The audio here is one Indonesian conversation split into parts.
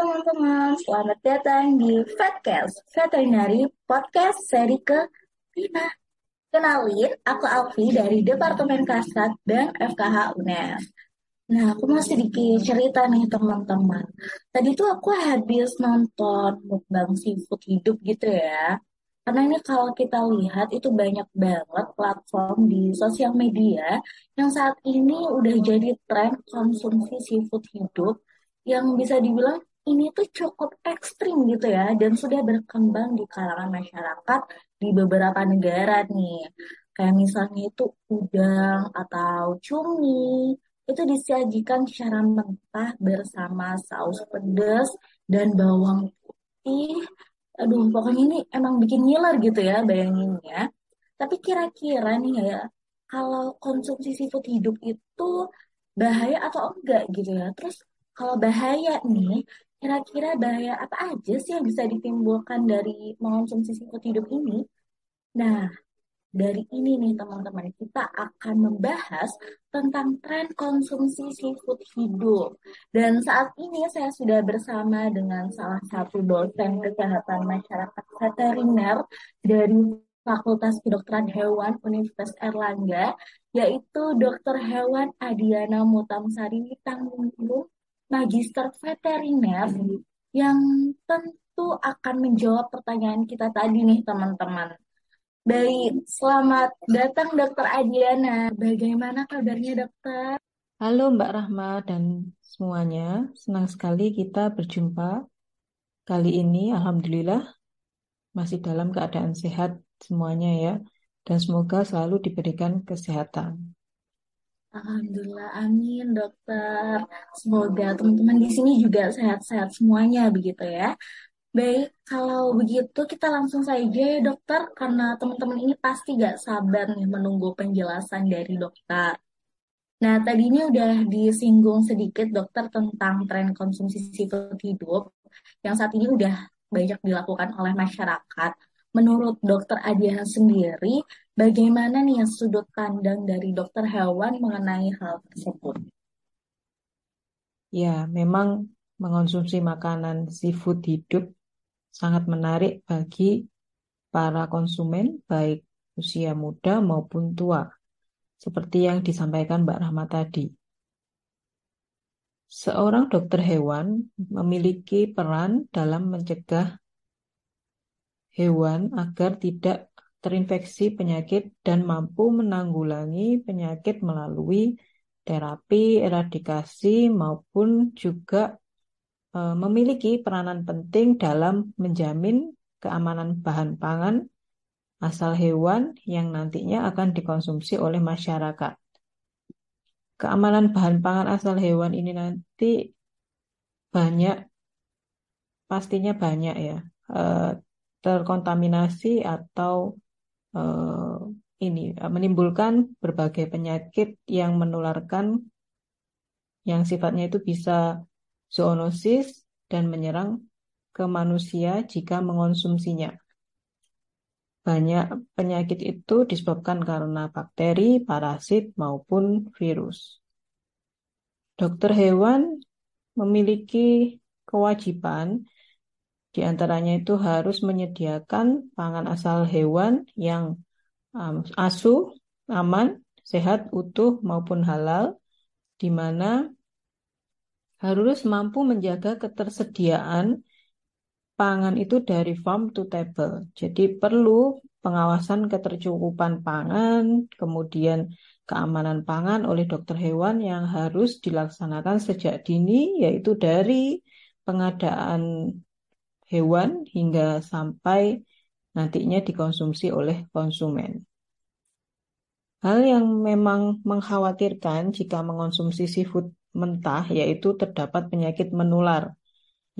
teman-teman, selamat datang di Fatcast, Veterinary Podcast seri ke-5. Kenalin, aku Alfi dari Departemen Kasat dan FKH UNER. Nah, aku mau sedikit cerita nih teman-teman. Tadi tuh aku habis nonton mukbang seafood hidup gitu ya. Karena ini kalau kita lihat itu banyak banget platform di sosial media yang saat ini udah jadi tren konsumsi seafood hidup yang bisa dibilang ini tuh cukup ekstrim gitu ya dan sudah berkembang di kalangan masyarakat di beberapa negara nih. Kayak misalnya itu udang atau cumi itu disajikan secara mentah bersama saus pedas dan bawang putih. Aduh, pokoknya ini emang bikin ngiler gitu ya bayanginnya. Tapi kira-kira nih ya, kalau konsumsi seafood hidup itu bahaya atau enggak gitu ya. Terus kalau bahaya nih, kira-kira bahaya apa aja sih yang bisa ditimbulkan dari mengonsumsi seafood hidup ini? Nah, dari ini nih teman-teman, kita akan membahas tentang tren konsumsi seafood hidup. Dan saat ini saya sudah bersama dengan salah satu dosen kesehatan masyarakat veteriner dari Fakultas Kedokteran Hewan Universitas Erlangga, yaitu Dr. Hewan Adiana Mutamsari Tanggung magister veteriner yang tentu akan menjawab pertanyaan kita tadi nih teman-teman. Baik, selamat datang Dokter Adiana. Bagaimana kabarnya dokter? Halo Mbak Rahma dan semuanya, senang sekali kita berjumpa. Kali ini Alhamdulillah masih dalam keadaan sehat semuanya ya, dan semoga selalu diberikan kesehatan. Alhamdulillah, amin dokter. Semoga teman-teman di sini juga sehat-sehat semuanya begitu ya. Baik, kalau begitu kita langsung saja ya dokter, karena teman-teman ini pasti gak sabar nih menunggu penjelasan dari dokter. Nah, tadi ini udah disinggung sedikit dokter tentang tren konsumsi seafood hidup yang saat ini udah banyak dilakukan oleh masyarakat. Menurut dokter Adiana sendiri, bagaimana nih sudut pandang dari dokter hewan mengenai hal tersebut? Ya, memang mengonsumsi makanan seafood hidup sangat menarik bagi para konsumen, baik usia muda maupun tua, seperti yang disampaikan Mbak Rahmat tadi. Seorang dokter hewan memiliki peran dalam mencegah hewan agar tidak terinfeksi penyakit dan mampu menanggulangi penyakit melalui terapi, eradikasi, maupun juga e, memiliki peranan penting dalam menjamin keamanan bahan pangan asal hewan yang nantinya akan dikonsumsi oleh masyarakat. Keamanan bahan pangan asal hewan ini nanti banyak, pastinya banyak ya. E, terkontaminasi atau uh, ini uh, menimbulkan berbagai penyakit yang menularkan yang sifatnya itu bisa zoonosis dan menyerang ke manusia jika mengonsumsinya. Banyak penyakit itu disebabkan karena bakteri, parasit, maupun virus. Dokter hewan memiliki kewajiban di antaranya itu harus menyediakan pangan asal hewan yang um, asuh, aman, sehat, utuh maupun halal, di mana harus mampu menjaga ketersediaan pangan itu dari farm to table. Jadi perlu pengawasan ketercukupan pangan, kemudian keamanan pangan oleh dokter hewan yang harus dilaksanakan sejak dini, yaitu dari pengadaan hewan hingga sampai nantinya dikonsumsi oleh konsumen. Hal yang memang mengkhawatirkan jika mengonsumsi seafood mentah yaitu terdapat penyakit menular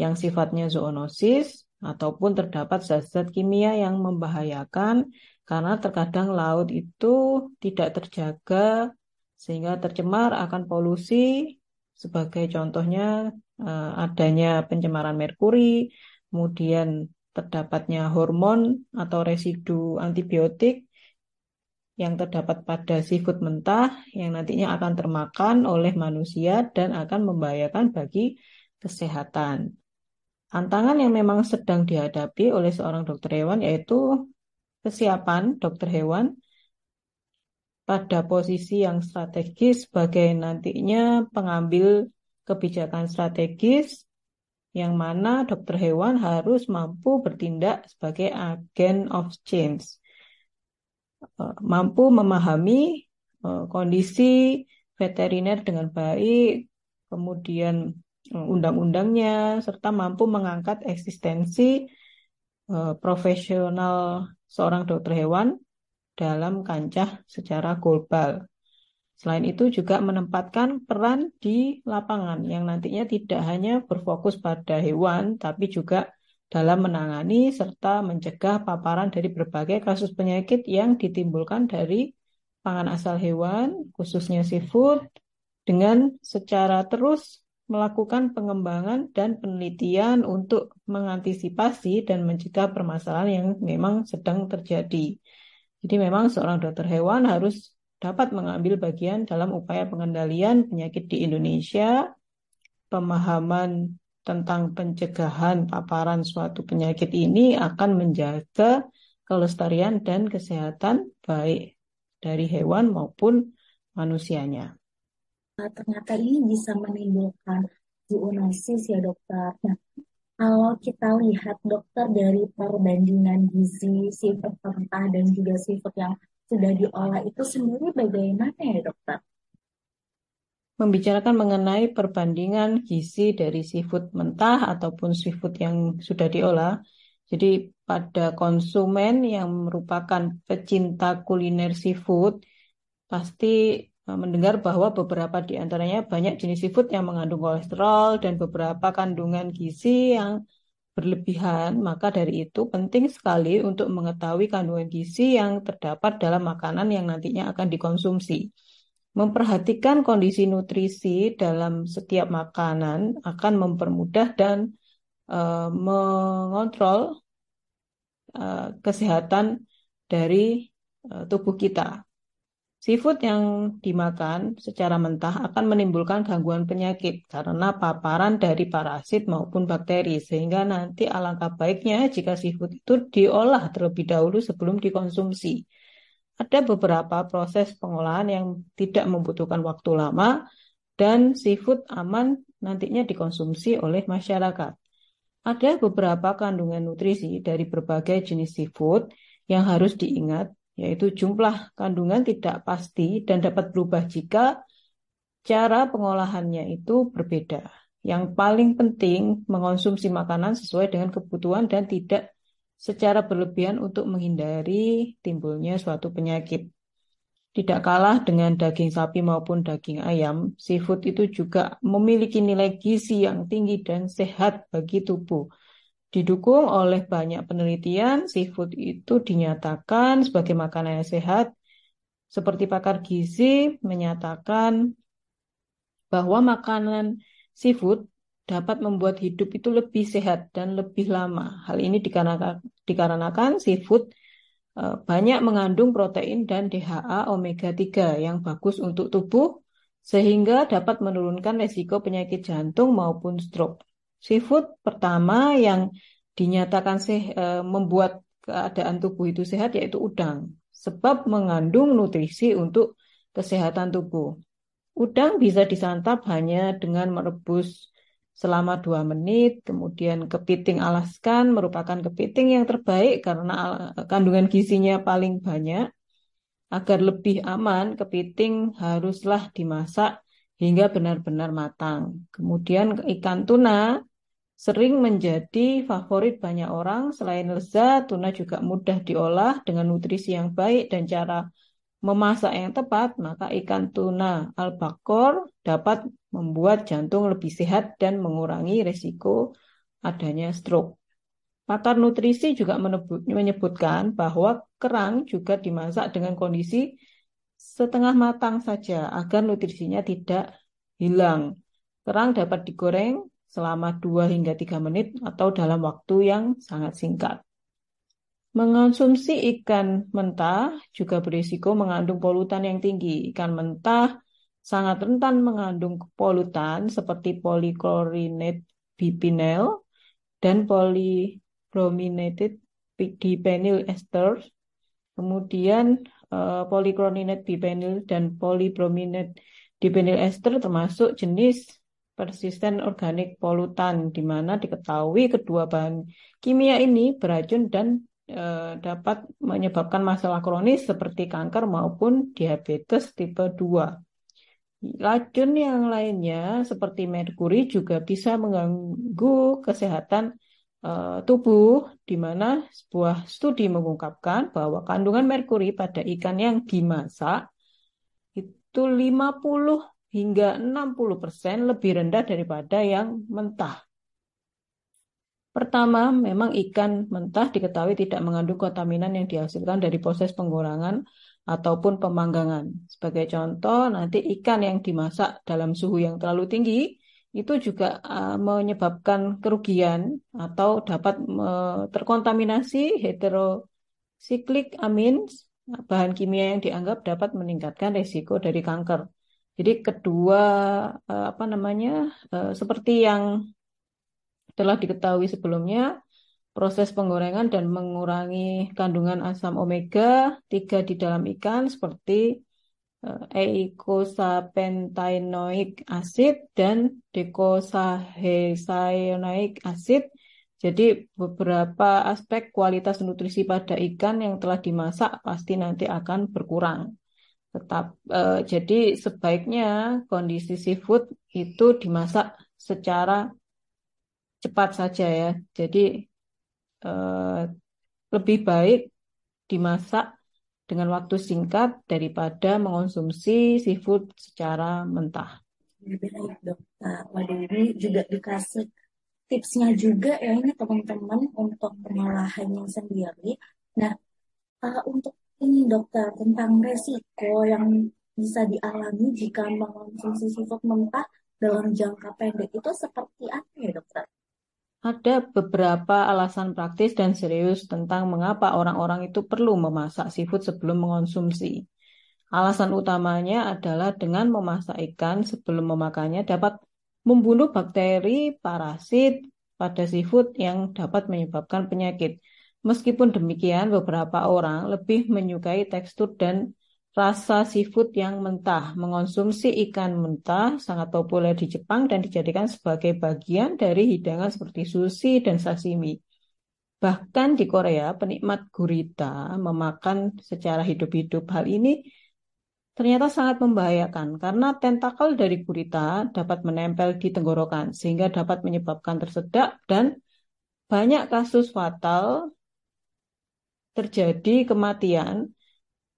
yang sifatnya zoonosis ataupun terdapat zat-zat kimia yang membahayakan karena terkadang laut itu tidak terjaga sehingga tercemar akan polusi sebagai contohnya eh, adanya pencemaran merkuri, kemudian terdapatnya hormon atau residu antibiotik yang terdapat pada seafood mentah yang nantinya akan termakan oleh manusia dan akan membahayakan bagi kesehatan. tantangan yang memang sedang dihadapi oleh seorang dokter hewan yaitu kesiapan dokter hewan pada posisi yang strategis sebagai nantinya pengambil kebijakan strategis yang mana dokter hewan harus mampu bertindak sebagai agen of change. Eh, mampu memahami eh, kondisi veteriner dengan baik, kemudian eh, undang-undangnya, serta mampu mengangkat eksistensi profesional seorang dokter hewan dalam kancah secara global. Selain itu juga menempatkan peran di lapangan yang nantinya tidak hanya berfokus pada hewan, tapi juga dalam menangani serta mencegah paparan dari berbagai kasus penyakit yang ditimbulkan dari pangan asal hewan, khususnya seafood, dengan secara terus melakukan pengembangan dan penelitian untuk mengantisipasi dan mencegah permasalahan yang memang sedang terjadi. Jadi memang seorang dokter hewan harus dapat mengambil bagian dalam upaya pengendalian penyakit di Indonesia, pemahaman tentang pencegahan paparan suatu penyakit ini akan menjaga kelestarian dan kesehatan baik dari hewan maupun manusianya. Nah, ternyata ini bisa menimbulkan zoonosis ya dokter. Nah, kalau kita lihat dokter dari perbandingan gizi seafood mentah dan juga seafood yang sudah diolah itu sendiri bagaimana ya dokter? Membicarakan mengenai perbandingan gizi dari seafood mentah ataupun seafood yang sudah diolah, jadi pada konsumen yang merupakan pecinta kuliner seafood, pasti eh, mendengar bahwa beberapa di antaranya banyak jenis seafood yang mengandung kolesterol dan beberapa kandungan gizi yang berlebihan, maka dari itu penting sekali untuk mengetahui kandungan gizi yang terdapat dalam makanan yang nantinya akan dikonsumsi. Memperhatikan kondisi nutrisi dalam setiap makanan akan mempermudah dan uh, mengontrol uh, kesehatan dari uh, tubuh kita. Seafood yang dimakan secara mentah akan menimbulkan gangguan penyakit karena paparan dari parasit maupun bakteri, sehingga nanti alangkah baiknya jika seafood itu diolah terlebih dahulu sebelum dikonsumsi. Ada beberapa proses pengolahan yang tidak membutuhkan waktu lama dan seafood aman nantinya dikonsumsi oleh masyarakat. Ada beberapa kandungan nutrisi dari berbagai jenis seafood yang harus diingat, yaitu jumlah kandungan tidak pasti dan dapat berubah jika cara pengolahannya itu berbeda. Yang paling penting mengonsumsi makanan sesuai dengan kebutuhan dan tidak secara berlebihan untuk menghindari timbulnya suatu penyakit. Tidak kalah dengan daging sapi maupun daging ayam, seafood itu juga memiliki nilai gizi yang tinggi dan sehat bagi tubuh. Didukung oleh banyak penelitian, seafood itu dinyatakan sebagai makanan yang sehat. Seperti pakar gizi menyatakan bahwa makanan seafood dapat membuat hidup itu lebih sehat dan lebih lama. Hal ini dikarenakan, dikarenakan seafood eh, banyak mengandung protein dan DHA omega 3 yang bagus untuk tubuh sehingga dapat menurunkan resiko penyakit jantung maupun stroke. Seafood pertama yang dinyatakan seh, eh, membuat keadaan tubuh itu sehat yaitu udang sebab mengandung nutrisi untuk kesehatan tubuh. Udang bisa disantap hanya dengan merebus selama dua menit. Kemudian kepiting alaskan merupakan kepiting yang terbaik karena kandungan gizinya paling banyak. Agar lebih aman, kepiting haruslah dimasak hingga benar-benar matang. Kemudian ikan tuna sering menjadi favorit banyak orang. Selain lezat, tuna juga mudah diolah dengan nutrisi yang baik dan cara memasak yang tepat, maka ikan tuna albakor dapat membuat jantung lebih sehat dan mengurangi risiko adanya stroke. Pakar nutrisi juga menyebutkan bahwa kerang juga dimasak dengan kondisi setengah matang saja agar nutrisinya tidak hilang. Kerang dapat digoreng selama 2 hingga 3 menit atau dalam waktu yang sangat singkat. Mengonsumsi ikan mentah juga berisiko mengandung polutan yang tinggi. Ikan mentah sangat rentan mengandung polutan seperti poliklorinat bipinel dan polybrominated dipenyl esters. Kemudian uh, polychlorinated bipenyl dan polybrominated dipenyl ester termasuk jenis persisten organik polutan di mana diketahui kedua bahan kimia ini beracun dan e, dapat menyebabkan masalah kronis seperti kanker maupun diabetes tipe 2. Racun yang lainnya seperti merkuri juga bisa mengganggu kesehatan e, tubuh di mana sebuah studi mengungkapkan bahwa kandungan merkuri pada ikan yang dimasak itu 50 hingga 60% lebih rendah daripada yang mentah. Pertama, memang ikan mentah diketahui tidak mengandung kontaminan yang dihasilkan dari proses penggorengan ataupun pemanggangan. Sebagai contoh, nanti ikan yang dimasak dalam suhu yang terlalu tinggi itu juga uh, menyebabkan kerugian atau dapat uh, terkontaminasi heterosiklik amins, bahan kimia yang dianggap dapat meningkatkan risiko dari kanker. Jadi kedua uh, apa namanya uh, seperti yang telah diketahui sebelumnya, proses penggorengan dan mengurangi kandungan asam omega 3 di dalam ikan seperti uh, eicosapentaenoic acid dan docosahexaenoic acid. Jadi beberapa aspek kualitas nutrisi pada ikan yang telah dimasak pasti nanti akan berkurang. Tetap uh, jadi sebaiknya kondisi seafood itu dimasak secara cepat saja ya. Jadi uh, lebih baik dimasak dengan waktu singkat daripada mengonsumsi seafood secara mentah. Baik dokter, waduh ini juga dikasih tipsnya juga ya ini teman-teman untuk pengolahannya sendiri. Nah, uh, untuk ini dokter tentang resiko yang bisa dialami jika mengonsumsi seafood mentah dalam jangka pendek itu seperti apa ya dokter? Ada beberapa alasan praktis dan serius tentang mengapa orang-orang itu perlu memasak seafood sebelum mengonsumsi. Alasan utamanya adalah dengan memasak ikan sebelum memakannya dapat membunuh bakteri, parasit pada seafood yang dapat menyebabkan penyakit. Meskipun demikian, beberapa orang lebih menyukai tekstur dan rasa seafood yang mentah. Mengonsumsi ikan mentah sangat populer di Jepang dan dijadikan sebagai bagian dari hidangan seperti sushi dan sashimi. Bahkan di Korea, penikmat gurita memakan secara hidup-hidup. Hal ini ternyata sangat membahayakan karena tentakel dari gurita dapat menempel di tenggorokan sehingga dapat menyebabkan tersedak dan banyak kasus fatal terjadi kematian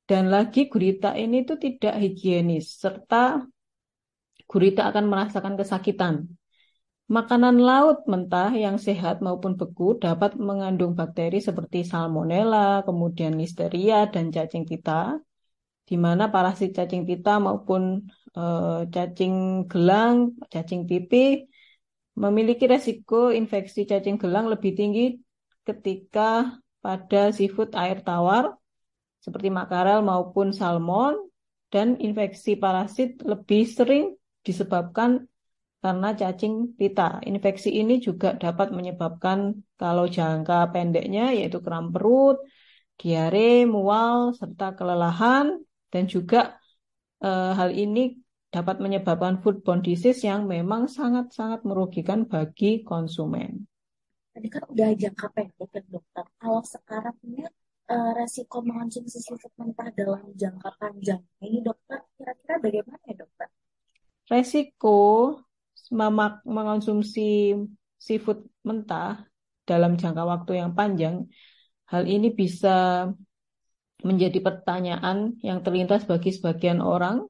dan lagi gurita ini tuh tidak higienis serta gurita akan merasakan kesakitan. Makanan laut mentah yang sehat maupun beku dapat mengandung bakteri seperti salmonella, kemudian listeria dan cacing pita, di mana parasit cacing pita maupun e, cacing gelang, cacing pipih memiliki resiko infeksi cacing gelang lebih tinggi ketika pada seafood air tawar seperti makarel maupun salmon dan infeksi parasit lebih sering disebabkan karena cacing pita. Infeksi ini juga dapat menyebabkan kalau jangka pendeknya yaitu kram perut, diare, mual, serta kelelahan dan juga eh, hal ini dapat menyebabkan foodborne disease yang memang sangat-sangat merugikan bagi konsumen. Tadi kan udah jangka pendek kan dokter. Kalau sekarang ini uh, resiko mengonsumsi seafood mentah dalam jangka panjang ini dokter kira-kira bagaimana ya dokter? Resiko memak mengonsumsi seafood mentah dalam jangka waktu yang panjang, hal ini bisa menjadi pertanyaan yang terlintas bagi sebagian orang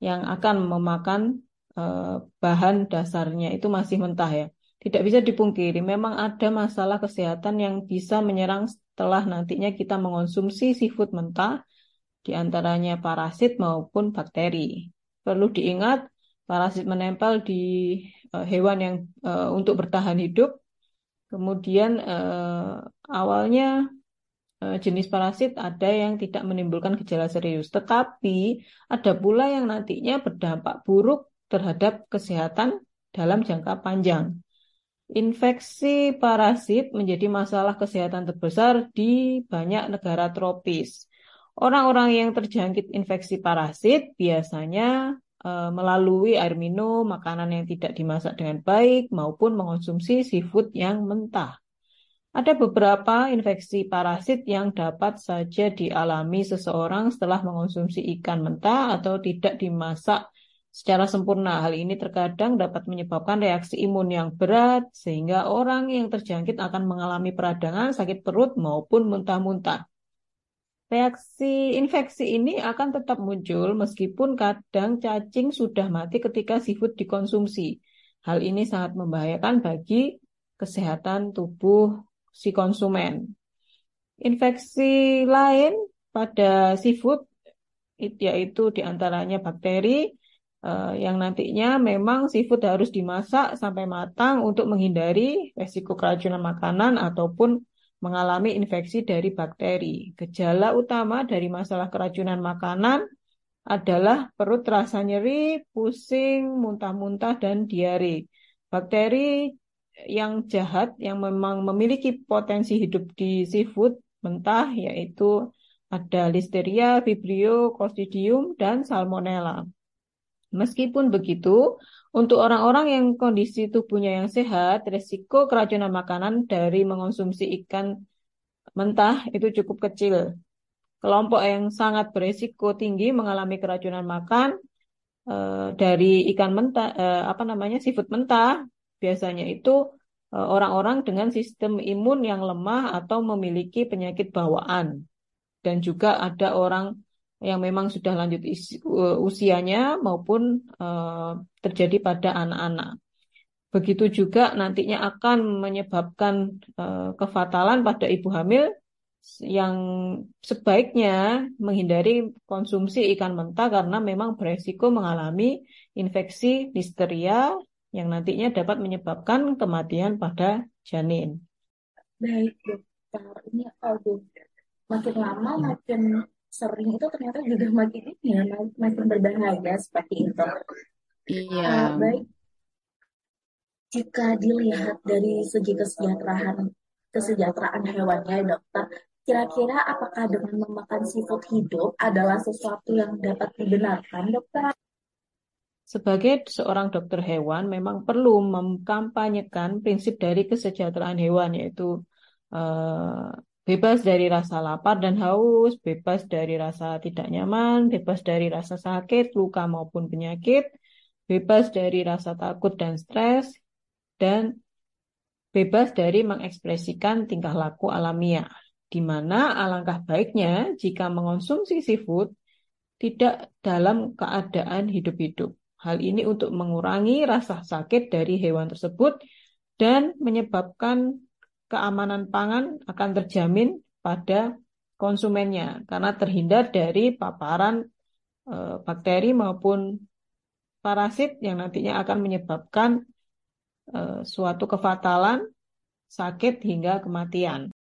yang akan memakan uh, bahan dasarnya itu masih mentah ya. Tidak bisa dipungkiri, memang ada masalah kesehatan yang bisa menyerang setelah nantinya kita mengonsumsi seafood mentah, di antaranya parasit maupun bakteri. Perlu diingat, parasit menempel di uh, hewan yang uh, untuk bertahan hidup. Kemudian uh, awalnya jenis parasit ada yang tidak menimbulkan gejala serius, tetapi ada pula yang nantinya berdampak buruk terhadap kesehatan dalam jangka panjang. Infeksi parasit menjadi masalah kesehatan terbesar di banyak negara tropis. Orang-orang yang terjangkit infeksi parasit biasanya e, melalui air minum, makanan yang tidak dimasak dengan baik, maupun mengonsumsi seafood yang mentah. Ada beberapa infeksi parasit yang dapat saja dialami seseorang setelah mengonsumsi ikan mentah atau tidak dimasak secara sempurna. Hal ini terkadang dapat menyebabkan reaksi imun yang berat, sehingga orang yang terjangkit akan mengalami peradangan, sakit perut, maupun muntah-muntah. Reaksi infeksi ini akan tetap muncul meskipun kadang cacing sudah mati ketika seafood dikonsumsi. Hal ini sangat membahayakan bagi kesehatan tubuh si konsumen. Infeksi lain pada seafood yaitu di antaranya bakteri uh, yang nantinya memang seafood harus dimasak sampai matang untuk menghindari resiko keracunan makanan ataupun mengalami infeksi dari bakteri. Gejala utama dari masalah keracunan makanan adalah perut terasa nyeri, pusing, muntah-muntah, dan diare. Bakteri yang jahat yang memang memiliki potensi hidup di seafood mentah yaitu ada Listeria, Vibrio, Clostridium, dan Salmonella. Meskipun begitu, untuk orang-orang yang kondisi tubuhnya yang sehat, risiko keracunan makanan dari mengonsumsi ikan mentah itu cukup kecil. Kelompok yang sangat beresiko tinggi mengalami keracunan makan e, dari ikan mentah, e, apa namanya seafood mentah, biasanya itu eh, orang-orang e, dengan sistem imun yang lemah atau memiliki penyakit bawaan. Dan juga ada orang yang memang sudah lanjut usianya maupun uh, terjadi pada anak-anak. Begitu juga nantinya akan menyebabkan uh, kefatalan pada ibu hamil yang sebaiknya menghindari konsumsi ikan mentah karena memang beresiko mengalami infeksi listeria yang nantinya dapat menyebabkan kematian pada janin. Baik dokter, ini makin lama makin sering itu ternyata juga makin ini ya makin berbahaya seperti itu. Iya. Uh, baik. Jika dilihat dari segi kesejahteraan kesejahteraan hewannya, dokter, kira-kira apakah dengan memakan seafood hidup adalah sesuatu yang dapat dibenarkan, dokter? Sebagai seorang dokter hewan, memang perlu mengkampanyekan prinsip dari kesejahteraan hewan, yaitu uh, bebas dari rasa lapar dan haus, bebas dari rasa tidak nyaman, bebas dari rasa sakit, luka maupun penyakit, bebas dari rasa takut dan stres, dan bebas dari mengekspresikan tingkah laku alamiah, di mana alangkah baiknya jika mengonsumsi seafood tidak dalam keadaan hidup-hidup. Hal ini untuk mengurangi rasa sakit dari hewan tersebut dan menyebabkan keamanan pangan akan terjamin pada konsumennya karena terhindar dari paparan e, bakteri maupun parasit yang nantinya akan menyebabkan e, suatu kefatalan, sakit hingga kematian.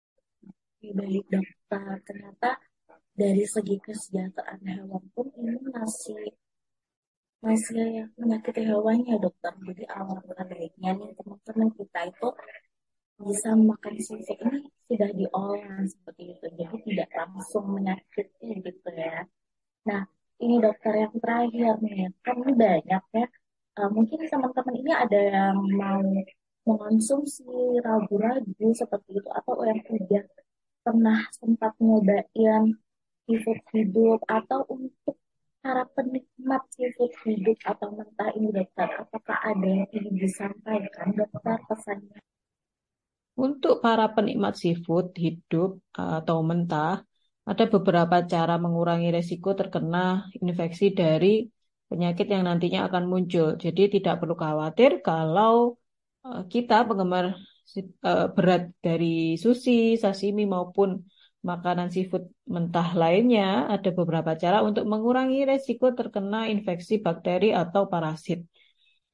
Baik dokter, ternyata dari segi kesejahteraan hewan pun ini masih masih menyakiti hewannya dokter. Jadi awal baiknya nih teman-teman kita itu bisa makan sisik ini sudah diolah seperti itu jadi tidak langsung menyakiti gitu ya. Nah ini dokter yang terakhir nih kan ini banyak ya. Uh, mungkin teman-teman ini ada yang mau mengonsumsi ragu-ragu seperti itu atau yang sudah pernah sempat nyobain seafood hidup atau untuk para penikmat seafood hidup atau mentah ini dokter apakah ada yang ingin disampaikan? Dokter pesannya untuk para penikmat seafood hidup atau mentah, ada beberapa cara mengurangi resiko terkena infeksi dari penyakit yang nantinya akan muncul. Jadi tidak perlu khawatir kalau eh, kita penggemar eh, berat dari sushi, sashimi maupun makanan seafood mentah lainnya, ada beberapa cara untuk mengurangi resiko terkena infeksi bakteri atau parasit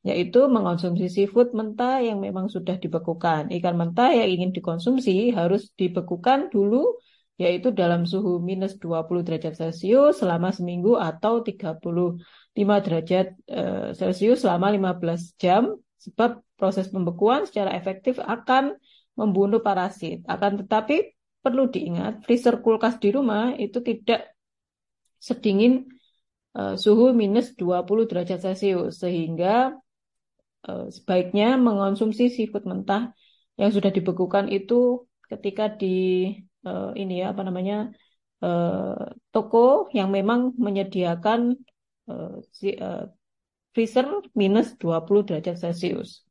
yaitu mengonsumsi seafood mentah yang memang sudah dibekukan. Ikan mentah yang ingin dikonsumsi harus dibekukan dulu yaitu dalam suhu minus 20 derajat Celcius selama seminggu atau 35 derajat eh, Celcius selama 15 jam Sebab proses pembekuan secara efektif akan membunuh parasit. Akan tetapi perlu diingat, freezer kulkas di rumah itu tidak sedingin uh, suhu minus 20 derajat Celcius. Sehingga sebaiknya mengonsumsi seafood mentah yang sudah dibekukan itu ketika di uh, ini ya apa namanya uh, toko yang memang menyediakan freezer minus 20 derajat Celcius.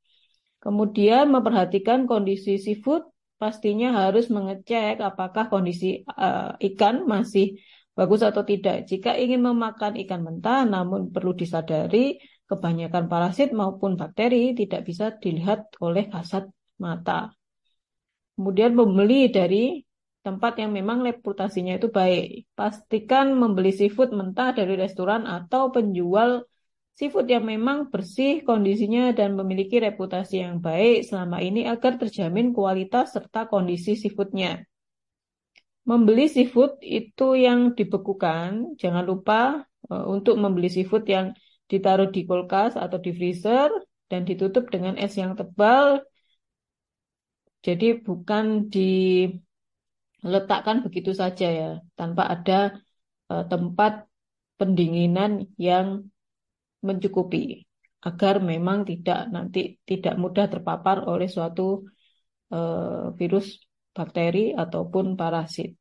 Kemudian memperhatikan kondisi seafood, pastinya harus mengecek apakah kondisi uh, ikan masih bagus atau tidak. Jika ingin memakan ikan mentah, namun perlu disadari kebanyakan parasit maupun bakteri tidak bisa dilihat oleh kasat mata. Kemudian membeli dari tempat yang memang reputasinya itu baik. Pastikan membeli seafood mentah dari restoran atau penjual seafood yang memang bersih kondisinya dan memiliki reputasi yang baik selama ini agar terjamin kualitas serta kondisi seafoodnya. Membeli seafood itu yang dibekukan, jangan lupa uh, untuk membeli seafood yang ditaruh di kulkas atau di freezer dan ditutup dengan es yang tebal. Jadi bukan diletakkan begitu saja ya, tanpa ada uh, tempat pendinginan yang mencukupi agar memang tidak nanti tidak mudah terpapar oleh suatu uh, virus bakteri ataupun parasit.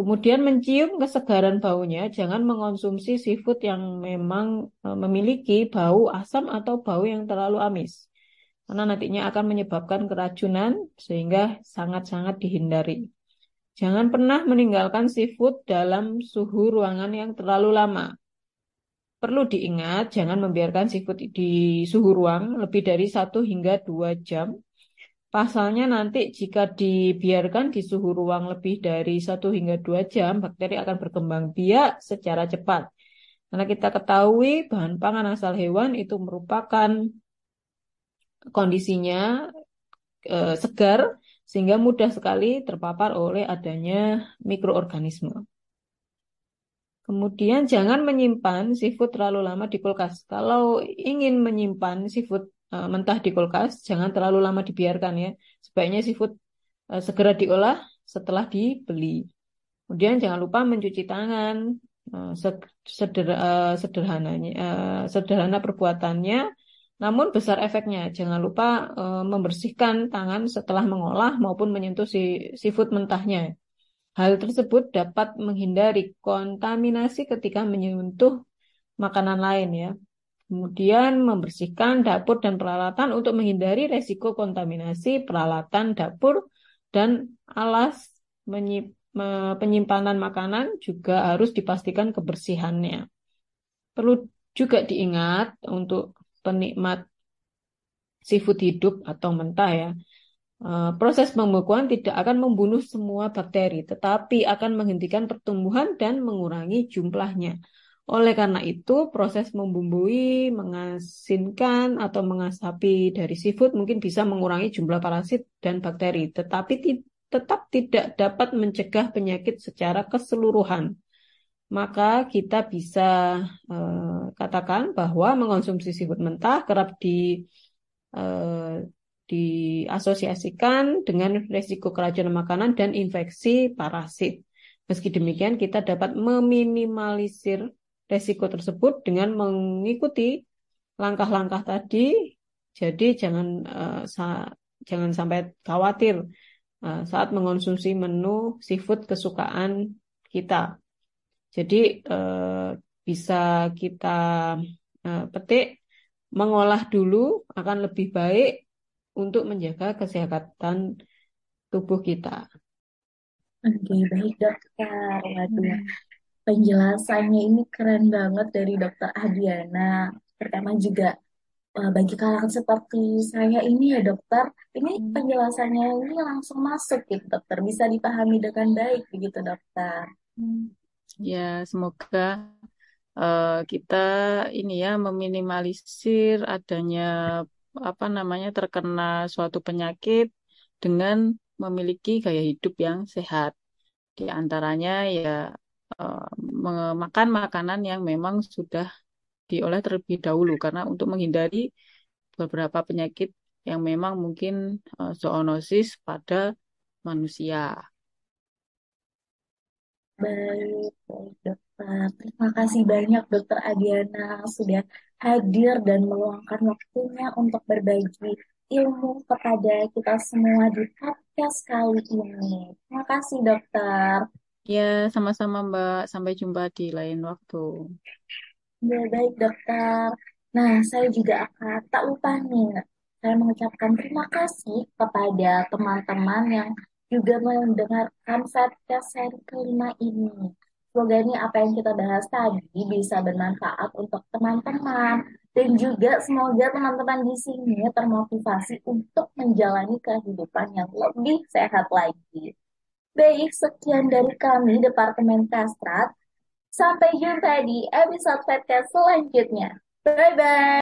Kemudian mencium kesegaran baunya, jangan mengonsumsi seafood yang memang uh, memiliki bau asam atau bau yang terlalu amis. Karena nantinya akan menyebabkan keracunan sehingga sangat-sangat dihindari. Jangan pernah meninggalkan seafood dalam suhu ruangan yang terlalu lama Perlu diingat, jangan membiarkan seafood di suhu ruang lebih dari 1 hingga 2 jam. Pasalnya nanti jika dibiarkan di suhu ruang lebih dari 1 hingga 2 jam, bakteri akan berkembang biak secara cepat. Karena kita ketahui bahan pangan asal hewan itu merupakan kondisinya eh, segar sehingga mudah sekali terpapar oleh adanya mikroorganisme. Kemudian jangan menyimpan seafood terlalu lama di kulkas. Kalau ingin menyimpan seafood uh, mentah di kulkas, jangan terlalu lama dibiarkan ya. Sebaiknya seafood uh, segera diolah setelah dibeli. Kemudian jangan lupa mencuci tangan. Uh, seder, sederhananya, sederhana perbuatannya, namun besar efeknya. Jangan lupa membersihkan tangan setelah mengolah maupun menyentuh si seafood mentahnya. Hal tersebut dapat menghindari kontaminasi ketika menyentuh makanan lain ya. Kemudian membersihkan dapur dan peralatan untuk menghindari resiko kontaminasi peralatan dapur dan alas penyimpanan makanan juga harus dipastikan kebersihannya. Perlu juga diingat untuk penikmat seafood hidup atau mentah ya, Eh, proses pembekuan tidak akan membunuh semua bakteri, tetapi akan menghentikan pertumbuhan dan mengurangi jumlahnya. Oleh karena itu, proses membumbui, mengasinkan, atau mengasapi dari seafood mungkin bisa mengurangi jumlah parasit dan bakteri, tetapi tetap tidak dapat mencegah penyakit secara keseluruhan. Maka kita bisa uh, katakan bahwa mengonsumsi seafood mentah kerap di uh, diasosiasikan dengan resiko keracunan makanan dan infeksi parasit. Meski demikian, kita dapat meminimalisir resiko tersebut dengan mengikuti langkah-langkah tadi. Jadi jangan uh, sa jangan sampai khawatir uh, saat mengonsumsi menu seafood kesukaan kita. Jadi uh, bisa kita uh, petik mengolah dulu akan lebih baik untuk menjaga kesehatan tubuh kita. Oke, baik dokter. Waduh, penjelasannya ini keren banget dari dokter Adiana. Pertama juga eh, bagi kalangan seperti saya ini ya dokter, ini hmm. penjelasannya ini langsung masuk gitu dokter, bisa dipahami dengan baik begitu dokter. Hmm. Ya, semoga uh, kita ini ya meminimalisir adanya apa namanya terkena suatu penyakit dengan memiliki gaya hidup yang sehat. Di antaranya ya uh, makanan yang memang sudah diolah terlebih dahulu karena untuk menghindari beberapa penyakit yang memang mungkin uh, zoonosis pada manusia. Baik, baik dokter. Terima kasih banyak dokter Adiana sudah hadir dan meluangkan waktunya untuk berbagi ilmu kepada kita semua di podcast kali ini. Terima kasih dokter. Ya, sama-sama Mbak. Sampai jumpa di lain waktu. Ya, baik dokter. Nah, saya juga akan tak lupa nih, saya mengucapkan terima kasih kepada teman-teman yang juga mendengarkan podcast seri kelima ini. Semoga ini apa yang kita bahas tadi bisa bermanfaat untuk teman-teman dan juga semoga teman-teman di sini termotivasi untuk menjalani kehidupan yang lebih sehat lagi. Baik, sekian dari kami Departemen Kastrat. Sampai jumpa di episode podcast selanjutnya. Bye-bye.